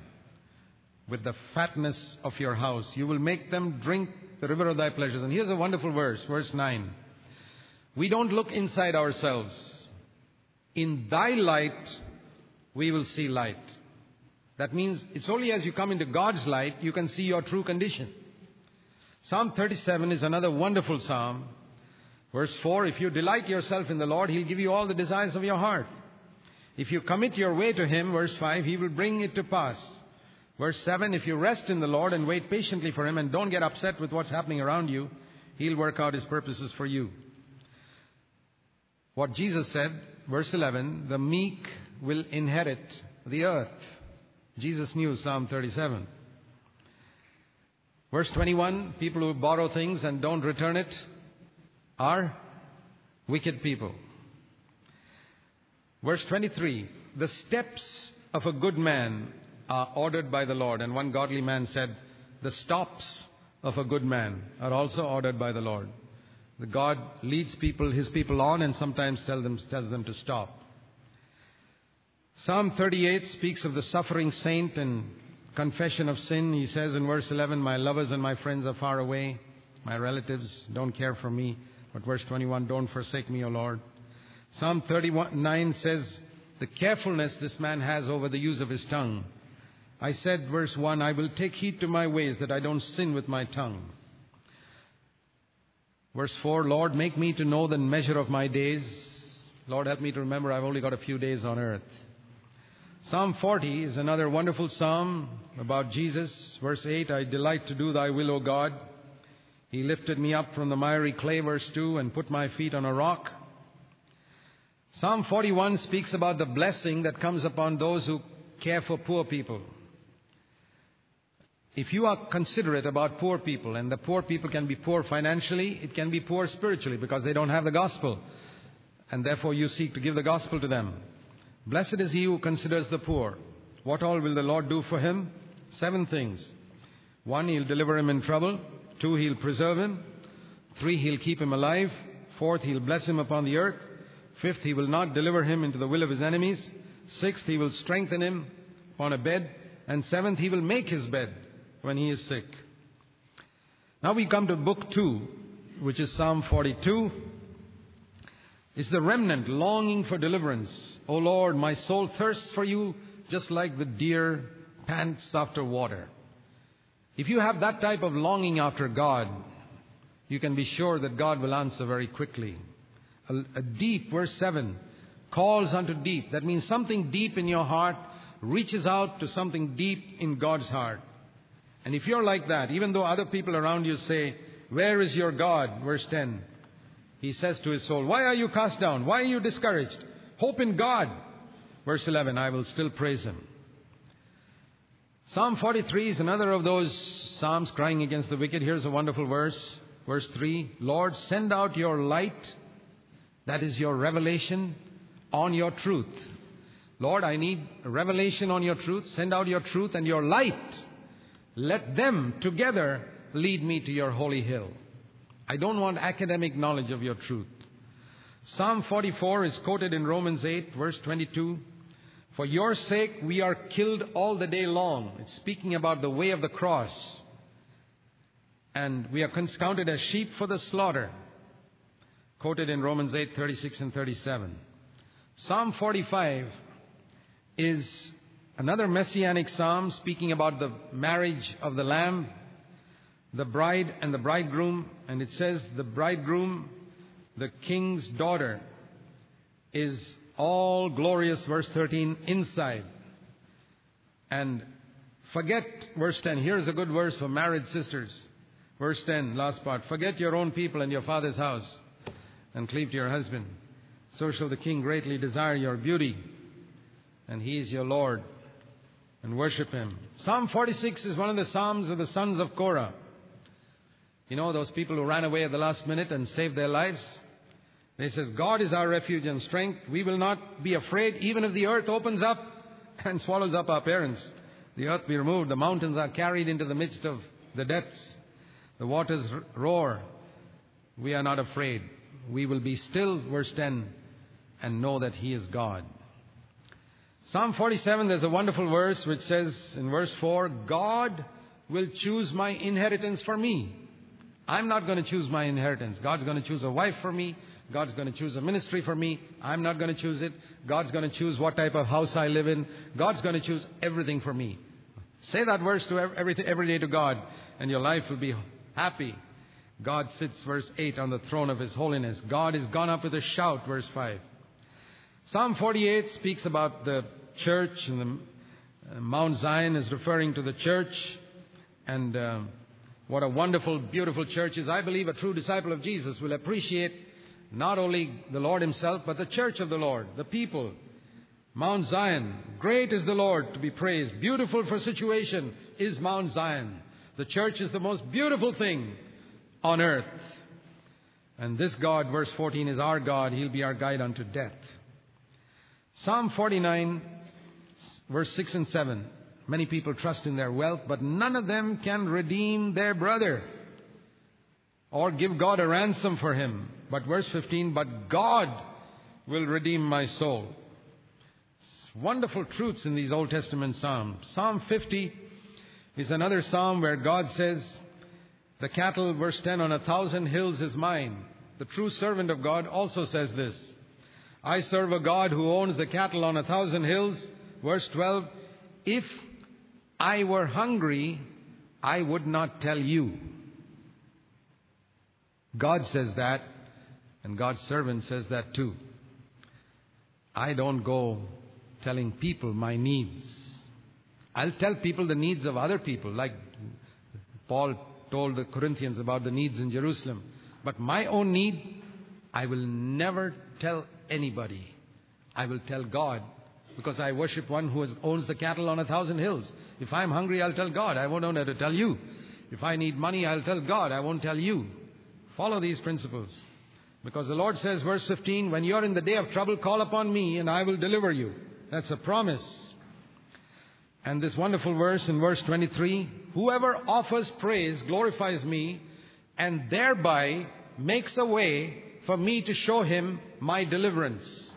with the fatness of your house. You will make them drink the river of thy pleasures. And here's a wonderful verse, verse 9. We don't look inside ourselves. In thy light, we will see light. That means it's only as you come into God's light you can see your true condition. Psalm 37 is another wonderful psalm. Verse 4 If you delight yourself in the Lord, He'll give you all the desires of your heart. If you commit your way to Him, verse 5, He will bring it to pass. Verse 7, if you rest in the Lord and wait patiently for Him and don't get upset with what's happening around you, He'll work out His purposes for you. What Jesus said, verse 11, the meek will inherit the earth. Jesus knew Psalm 37. Verse 21, people who borrow things and don't return it are wicked people. Verse 23 The steps of a good man are ordered by the Lord. And one godly man said, The stops of a good man are also ordered by the Lord. God leads people, his people on, and sometimes tell them, tells them to stop. Psalm 38 speaks of the suffering saint and confession of sin. He says in verse 11, My lovers and my friends are far away. My relatives don't care for me. But verse 21, Don't forsake me, O Lord. Psalm 39 says, the carefulness this man has over the use of his tongue. I said, verse 1, I will take heed to my ways that I don't sin with my tongue. Verse 4, Lord, make me to know the measure of my days. Lord, help me to remember I've only got a few days on earth. Psalm 40 is another wonderful psalm about Jesus. Verse 8, I delight to do thy will, O God. He lifted me up from the miry clay, verse 2, and put my feet on a rock. Psalm 41 speaks about the blessing that comes upon those who care for poor people. If you are considerate about poor people, and the poor people can be poor financially, it can be poor spiritually because they don't have the gospel. And therefore you seek to give the gospel to them. Blessed is he who considers the poor. What all will the Lord do for him? Seven things. One, he'll deliver him in trouble. Two, he'll preserve him. Three, he'll keep him alive. Fourth, he'll bless him upon the earth. Fifth, he will not deliver him into the will of his enemies. Sixth, he will strengthen him on a bed. And seventh, he will make his bed when he is sick. Now we come to book two, which is Psalm 42. It's the remnant longing for deliverance. O Lord, my soul thirsts for you just like the deer pants after water. If you have that type of longing after God, you can be sure that God will answer very quickly a, a deep, verse 7, calls unto deep. That means something deep in your heart reaches out to something deep in God's heart. And if you're like that, even though other people around you say, Where is your God? Verse 10, he says to his soul, Why are you cast down? Why are you discouraged? Hope in God. Verse 11, I will still praise him. Psalm 43 is another of those psalms crying against the wicked. Here's a wonderful verse. Verse 3 Lord, send out your light that is your revelation on your truth. Lord, I need revelation on your truth. Send out your truth and your light. Let them together lead me to your holy hill. I don't want academic knowledge of your truth. Psalm 44 is quoted in Romans 8, verse 22. For your sake we are killed all the day long. It's speaking about the way of the cross. And we are counted as sheep for the slaughter quoted in Romans 8 36 and 37. Psalm 45 is another messianic psalm speaking about the marriage of the Lamb, the bride and the bridegroom. And it says, The bridegroom, the king's daughter, is all glorious, verse 13, inside. And forget, verse 10. Here's a good verse for married sisters. Verse 10, last part. Forget your own people and your father's house and cleave to your husband. So shall the king greatly desire your beauty, and he is your Lord, and worship him. Psalm 46 is one of the Psalms of the sons of Korah. You know those people who ran away at the last minute and saved their lives? They says, God is our refuge and strength. We will not be afraid even if the earth opens up and swallows up our parents. The earth be removed. The mountains are carried into the midst of the depths. The waters roar. We are not afraid. We will be still, verse 10, and know that He is God. Psalm 47, there's a wonderful verse which says in verse 4 God will choose my inheritance for me. I'm not going to choose my inheritance. God's going to choose a wife for me. God's going to choose a ministry for me. I'm not going to choose it. God's going to choose what type of house I live in. God's going to choose everything for me. Say that verse to every, every day to God, and your life will be happy. God sits, verse 8, on the throne of His holiness. God is gone up with a shout, verse 5. Psalm 48 speaks about the church, and the, uh, Mount Zion is referring to the church, and uh, what a wonderful, beautiful church is. I believe a true disciple of Jesus will appreciate not only the Lord Himself, but the church of the Lord, the people. Mount Zion, great is the Lord to be praised. Beautiful for situation is Mount Zion. The church is the most beautiful thing on earth. And this God, verse 14, is our God. He'll be our guide unto death. Psalm 49, verse 6 and 7. Many people trust in their wealth, but none of them can redeem their brother or give God a ransom for him. But verse 15, but God will redeem my soul. It's wonderful truths in these Old Testament Psalms. Psalm 50 is another psalm where God says, The cattle, verse 10, on a thousand hills is mine. The true servant of God also says this I serve a God who owns the cattle on a thousand hills. Verse 12, If I were hungry, I would not tell you. God says that. And God's servant says that too. I don't go telling people my needs. I'll tell people the needs of other people, like Paul told the Corinthians about the needs in Jerusalem. But my own need, I will never tell anybody. I will tell God because I worship one who owns the cattle on a thousand hills. If I'm hungry, I'll tell God. I won't know to tell you. If I need money, I'll tell God. I won't tell you. Follow these principles. Because the Lord says, verse 15, when you're in the day of trouble, call upon me and I will deliver you. That's a promise. And this wonderful verse in verse 23 whoever offers praise glorifies me and thereby makes a way for me to show him my deliverance.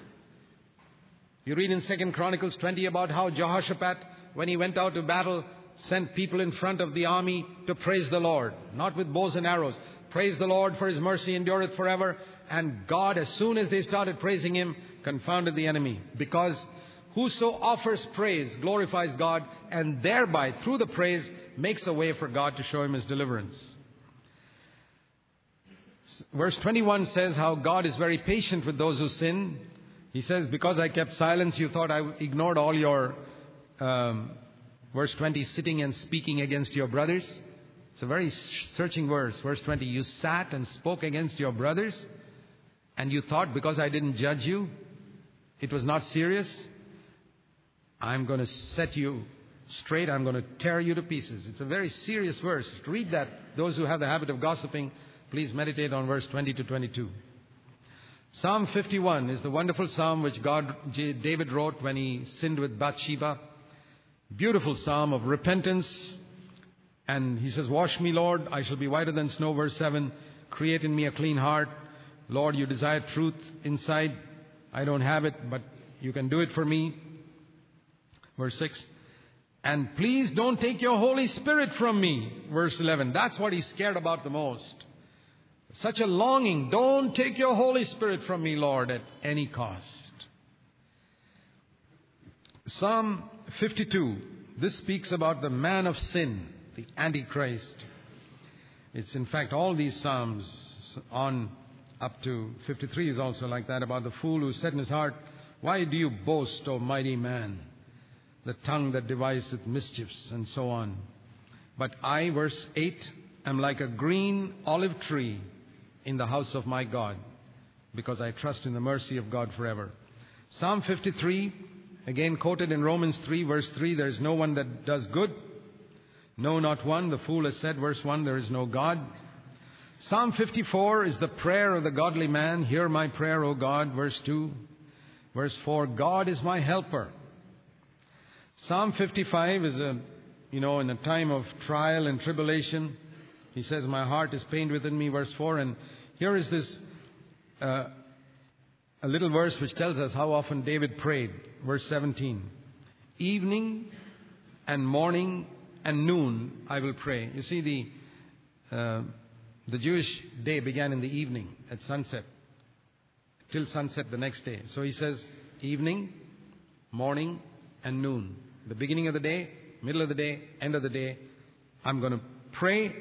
You read in 2 Chronicles 20 about how Jehoshaphat, when he went out to battle, sent people in front of the army to praise the Lord, not with bows and arrows. Praise the Lord for his mercy endureth forever. And God, as soon as they started praising him, confounded the enemy. Because whoso offers praise glorifies God, and thereby, through the praise, makes a way for God to show him his deliverance. Verse 21 says how God is very patient with those who sin. He says, Because I kept silence, you thought I ignored all your, um, verse 20, sitting and speaking against your brothers. It's a very searching verse. Verse 20, you sat and spoke against your brothers, and you thought because I didn't judge you, it was not serious. I'm going to set you straight. I'm going to tear you to pieces. It's a very serious verse. Read that. Those who have the habit of gossiping, please meditate on verse 20 to 22. Psalm 51 is the wonderful psalm which God, David wrote when he sinned with Bathsheba. Beautiful psalm of repentance, and he says, Wash me, Lord, I shall be whiter than snow. Verse 7 Create in me a clean heart. Lord, you desire truth inside. I don't have it, but you can do it for me. Verse 6 And please don't take your Holy Spirit from me. Verse 11 That's what he's scared about the most. Such a longing. Don't take your Holy Spirit from me, Lord, at any cost. Psalm 52. This speaks about the man of sin, the Antichrist. It's in fact all these Psalms on up to 53 is also like that about the fool who said in his heart, Why do you boast, O mighty man? The tongue that deviseth mischiefs, and so on. But I, verse 8, am like a green olive tree in the house of my God, because I trust in the mercy of God forever. Psalm 53, again quoted in Romans 3, verse 3, there is no one that does good, no, not one. The fool has said, verse 1, there is no God. Psalm 54 is the prayer of the godly man. Hear my prayer, O God. Verse 2. Verse 4, God is my helper. Psalm 55 is a, you know, in a time of trial and tribulation. He says, My heart is pained within me, verse 4. And here is this, uh, a little verse which tells us how often David prayed. Verse 17. Evening and morning and noon I will pray. You see, the, uh, the Jewish day began in the evening at sunset, till sunset the next day. So he says, evening, morning, and noon. The beginning of the day, middle of the day, end of the day, I'm going to pray,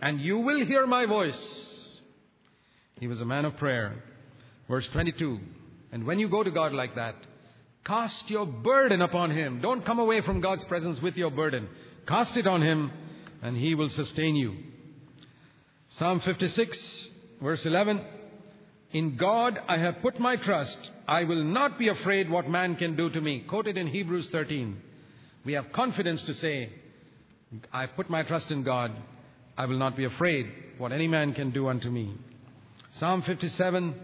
and you will hear my voice. He was a man of prayer. Verse 22. And when you go to God like that, cast your burden upon Him. Don't come away from God's presence with your burden. Cast it on him, and he will sustain you. Psalm 56, verse 11 In God I have put my trust. I will not be afraid what man can do to me. Quoted in Hebrews 13. We have confidence to say, I put my trust in God. I will not be afraid what any man can do unto me. Psalm 57,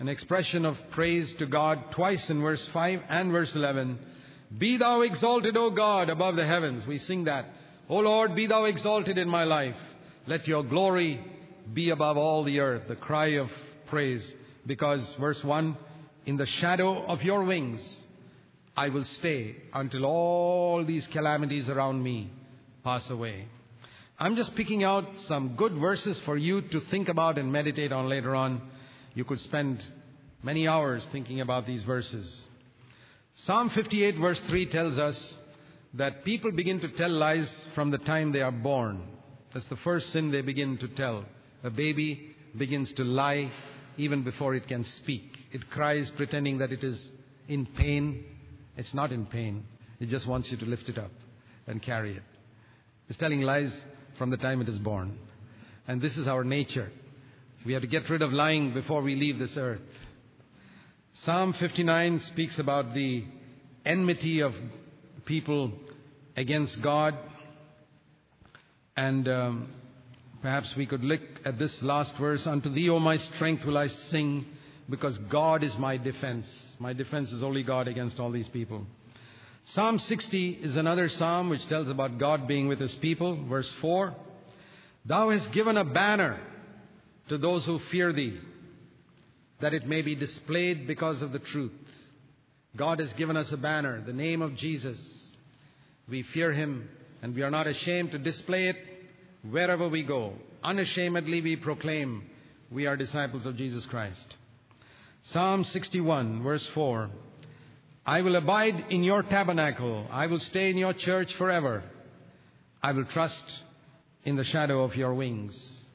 an expression of praise to God twice in verse 5 and verse 11. Be thou exalted, O God, above the heavens. We sing that. O Lord, be thou exalted in my life. Let your glory be above all the earth. The cry of praise. Because, verse 1, in the shadow of your wings I will stay until all these calamities around me pass away. I'm just picking out some good verses for you to think about and meditate on later on. You could spend many hours thinking about these verses. Psalm 58 verse 3 tells us that people begin to tell lies from the time they are born. That's the first sin they begin to tell. A baby begins to lie even before it can speak. It cries pretending that it is in pain. It's not in pain. It just wants you to lift it up and carry it. It's telling lies from the time it is born. And this is our nature. We have to get rid of lying before we leave this earth. Psalm 59 speaks about the enmity of people against God. And um, perhaps we could look at this last verse Unto thee, O my strength, will I sing, because God is my defense. My defense is only God against all these people. Psalm 60 is another psalm which tells about God being with his people. Verse 4 Thou hast given a banner to those who fear thee that it may be displayed because of the truth. God has given us a banner, the name of Jesus. We fear Him and we are not ashamed to display it wherever we go. Unashamedly we proclaim we are disciples of Jesus Christ. Psalm 61, verse 4 I will abide in your tabernacle, I will stay in your church forever. I will trust in the shadow of your wings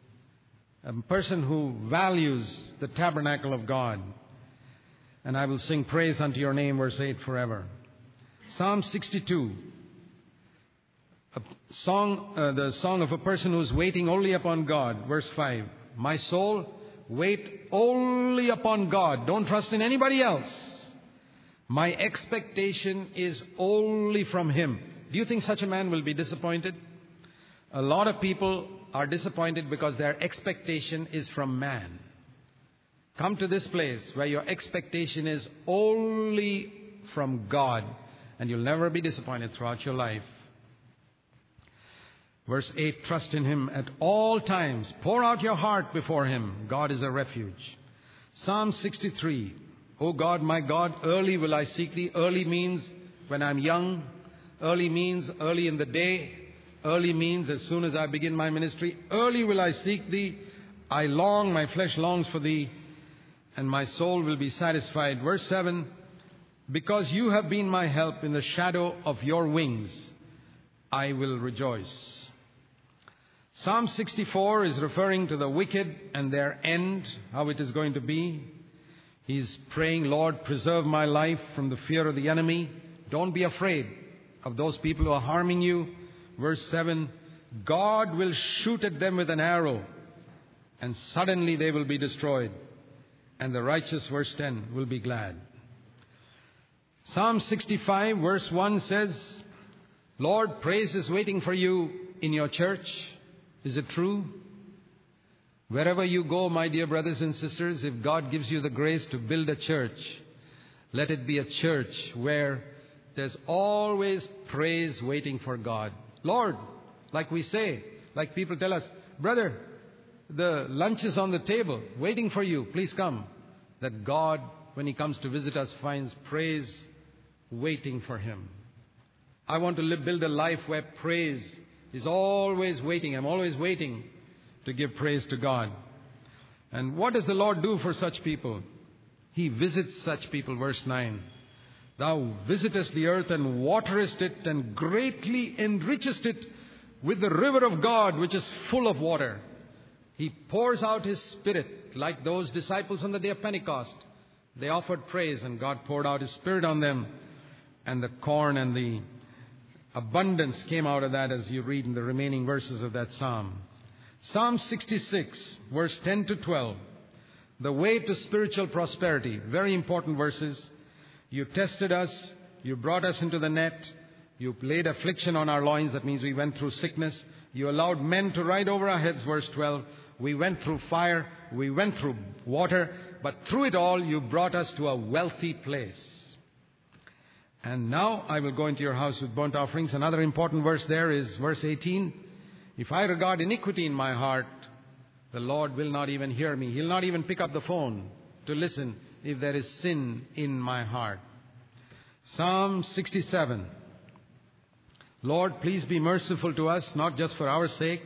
a person who values the tabernacle of God. And I will sing praise unto your name, verse 8, forever. Psalm 62, a song, uh, the song of a person who is waiting only upon God, verse 5. My soul, wait only upon God. Don't trust in anybody else. My expectation is only from Him. Do you think such a man will be disappointed? A lot of people are disappointed because their expectation is from man. Come to this place where your expectation is only from God, and you'll never be disappointed throughout your life. Verse 8 Trust in Him at all times. Pour out your heart before Him. God is a refuge. Psalm 63 O God, my God, early will I seek Thee. Early means when I'm young, early means early in the day, Early means as soon as I begin my ministry, early will I seek thee. I long, my flesh longs for thee, and my soul will be satisfied. Verse 7 Because you have been my help in the shadow of your wings, I will rejoice. Psalm 64 is referring to the wicked and their end, how it is going to be. He's praying, Lord, preserve my life from the fear of the enemy. Don't be afraid of those people who are harming you. Verse 7 God will shoot at them with an arrow, and suddenly they will be destroyed. And the righteous, verse 10, will be glad. Psalm 65, verse 1 says, Lord, praise is waiting for you in your church. Is it true? Wherever you go, my dear brothers and sisters, if God gives you the grace to build a church, let it be a church where there's always praise waiting for God. Lord, like we say, like people tell us, brother, the lunch is on the table, waiting for you, please come. That God, when He comes to visit us, finds praise waiting for him. I want to live, build a life where praise is always waiting. I'm always waiting to give praise to God. And what does the Lord do for such people? He visits such people, verse 9. Thou visitest the earth and waterest it and greatly enrichest it with the river of God, which is full of water. He pours out His Spirit like those disciples on the day of Pentecost. They offered praise and God poured out His Spirit on them and the corn and the abundance came out of that as you read in the remaining verses of that psalm. Psalm 66, verse 10 to 12. The way to spiritual prosperity. Very important verses. You tested us. You brought us into the net. You laid affliction on our loins. That means we went through sickness. You allowed men to ride over our heads. Verse 12. We went through fire. We went through water. But through it all, you brought us to a wealthy place. And now I will go into your house with burnt offerings. Another important verse there is verse 18. If I regard iniquity in my heart, the Lord will not even hear me. He'll not even pick up the phone to listen if there is sin in my heart. Psalm 67. Lord, please be merciful to us, not just for our sake,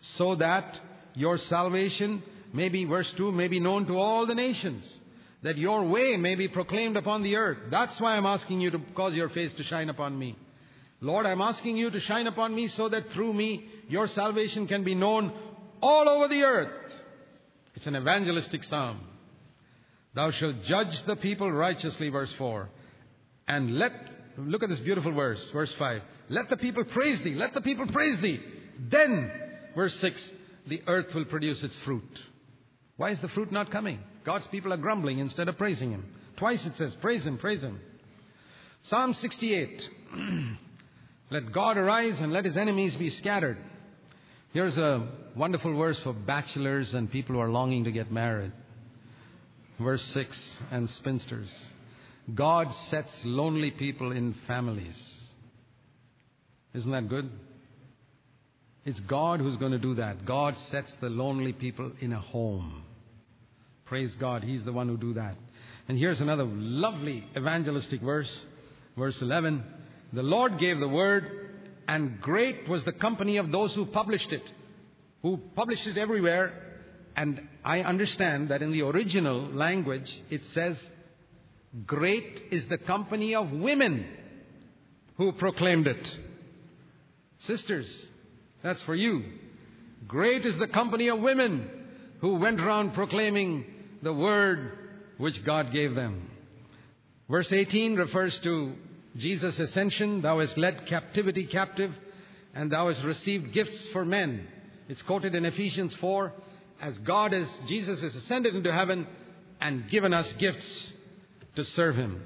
so that your salvation may be, verse 2, may be known to all the nations that your way may be proclaimed upon the earth. That's why I'm asking you to cause your face to shine upon me. Lord, I'm asking you to shine upon me so that through me your salvation can be known all over the earth. It's an evangelistic psalm. Thou shalt judge the people righteously, verse 4. And let, look at this beautiful verse, verse 5. Let the people praise thee. Let the people praise thee. Then, verse 6, the earth will produce its fruit. Why is the fruit not coming? God's people are grumbling instead of praising Him. Twice it says, Praise Him, praise Him. Psalm 68 Let God arise and let His enemies be scattered. Here's a wonderful verse for bachelors and people who are longing to get married. Verse 6 and spinsters. God sets lonely people in families. Isn't that good? It's God who's going to do that. God sets the lonely people in a home. Praise God, He's the one who do that. And here's another lovely evangelistic verse, verse 11. The Lord gave the word, and great was the company of those who published it, who published it everywhere. And I understand that in the original language it says, Great is the company of women who proclaimed it. Sisters, that's for you. Great is the company of women who went around proclaiming the word which God gave them. Verse 18 refers to Jesus' ascension. Thou hast led captivity captive, and thou hast received gifts for men. It's quoted in Ephesians 4 as God as Jesus has ascended into heaven and given us gifts to serve him.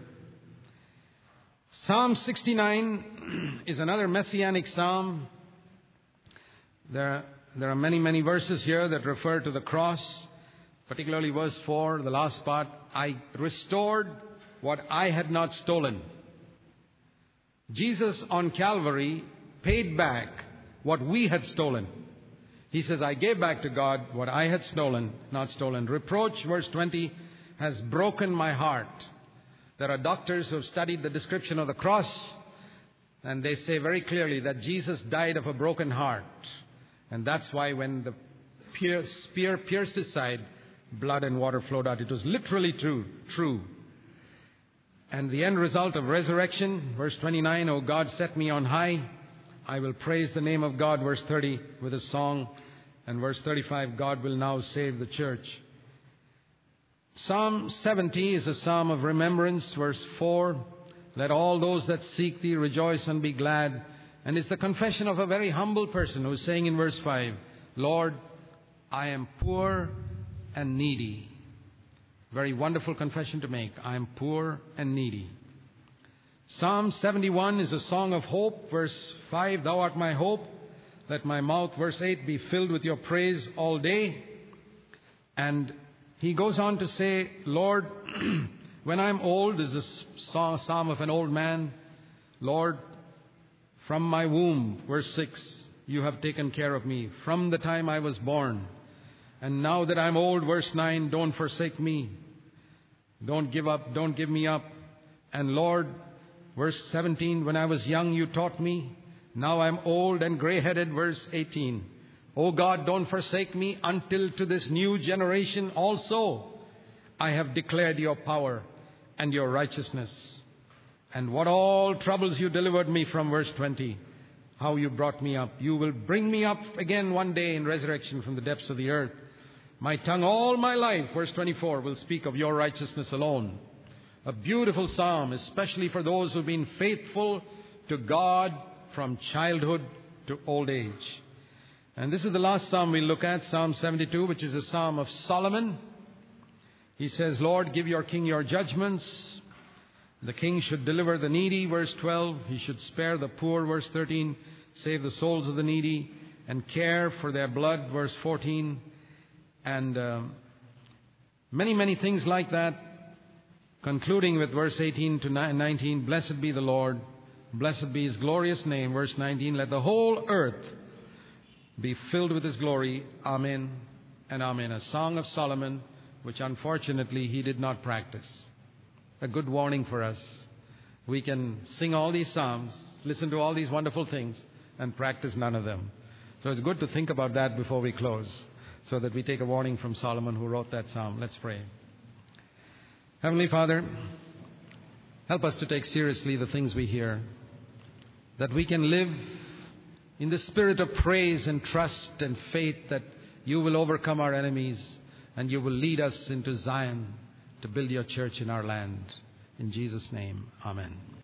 Psalm 69 is another messianic psalm. There, there are many, many verses here that refer to the cross particularly verse 4, the last part, I restored what I had not stolen. Jesus on Calvary paid back what we had stolen. He says, I gave back to God what I had stolen, not stolen. Reproach, verse 20, has broken my heart. There are doctors who have studied the description of the cross, and they say very clearly that Jesus died of a broken heart. And that's why when the spear pierced his side, blood and water flowed out. It was literally true. True. And the end result of resurrection, verse 29, O God, set me on high. I will praise the name of God, verse 30, with a song. And verse 35, God will now save the church. Psalm 70 is a psalm of remembrance, verse 4. Let all those that seek thee rejoice and be glad. And it's the confession of a very humble person who's saying in verse 5, Lord, I am poor and needy. Very wonderful confession to make. I am poor and needy. Psalm 71 is a song of hope. Verse 5, Thou art my hope. Let my mouth, verse 8, be filled with your praise all day. And he goes on to say, Lord, when I'm old, this is a psalm of an old man. Lord, from my womb, verse 6, you have taken care of me. From the time I was born. And now that I'm old, verse 9, don't forsake me. Don't give up, don't give me up. And Lord, verse 17, when I was young, you taught me. Now I'm old and gray headed, verse 18. Oh God, don't forsake me until to this new generation also I have declared your power and your righteousness. And what all troubles you delivered me from, verse 20. How you brought me up. You will bring me up again one day in resurrection from the depths of the earth. My tongue all my life, verse 24, will speak of your righteousness alone. A beautiful psalm, especially for those who've been faithful to God from childhood to old age. And this is the last psalm we look at, Psalm 72, which is a psalm of Solomon. He says, Lord, give your king your judgments. The king should deliver the needy, verse 12. He should spare the poor, verse 13. Save the souls of the needy and care for their blood, verse 14 and uh, many, many things like that, concluding with verse 18 to 19 Blessed be the Lord, blessed be his glorious name. Verse 19 Let the whole earth be filled with his glory. Amen and Amen. A song of Solomon, which unfortunately he did not practice. A good warning for us. We can sing all these psalms, listen to all these wonderful things, and practice none of them. So it's good to think about that before we close so that we take a warning from Solomon who wrote that psalm. Let's pray. Heavenly Father, help us to take seriously the things we hear, that we can live in the spirit of praise and trust and faith that you will overcome our enemies and you will lead us into Zion to build your church in our land. In Jesus' name, Amen.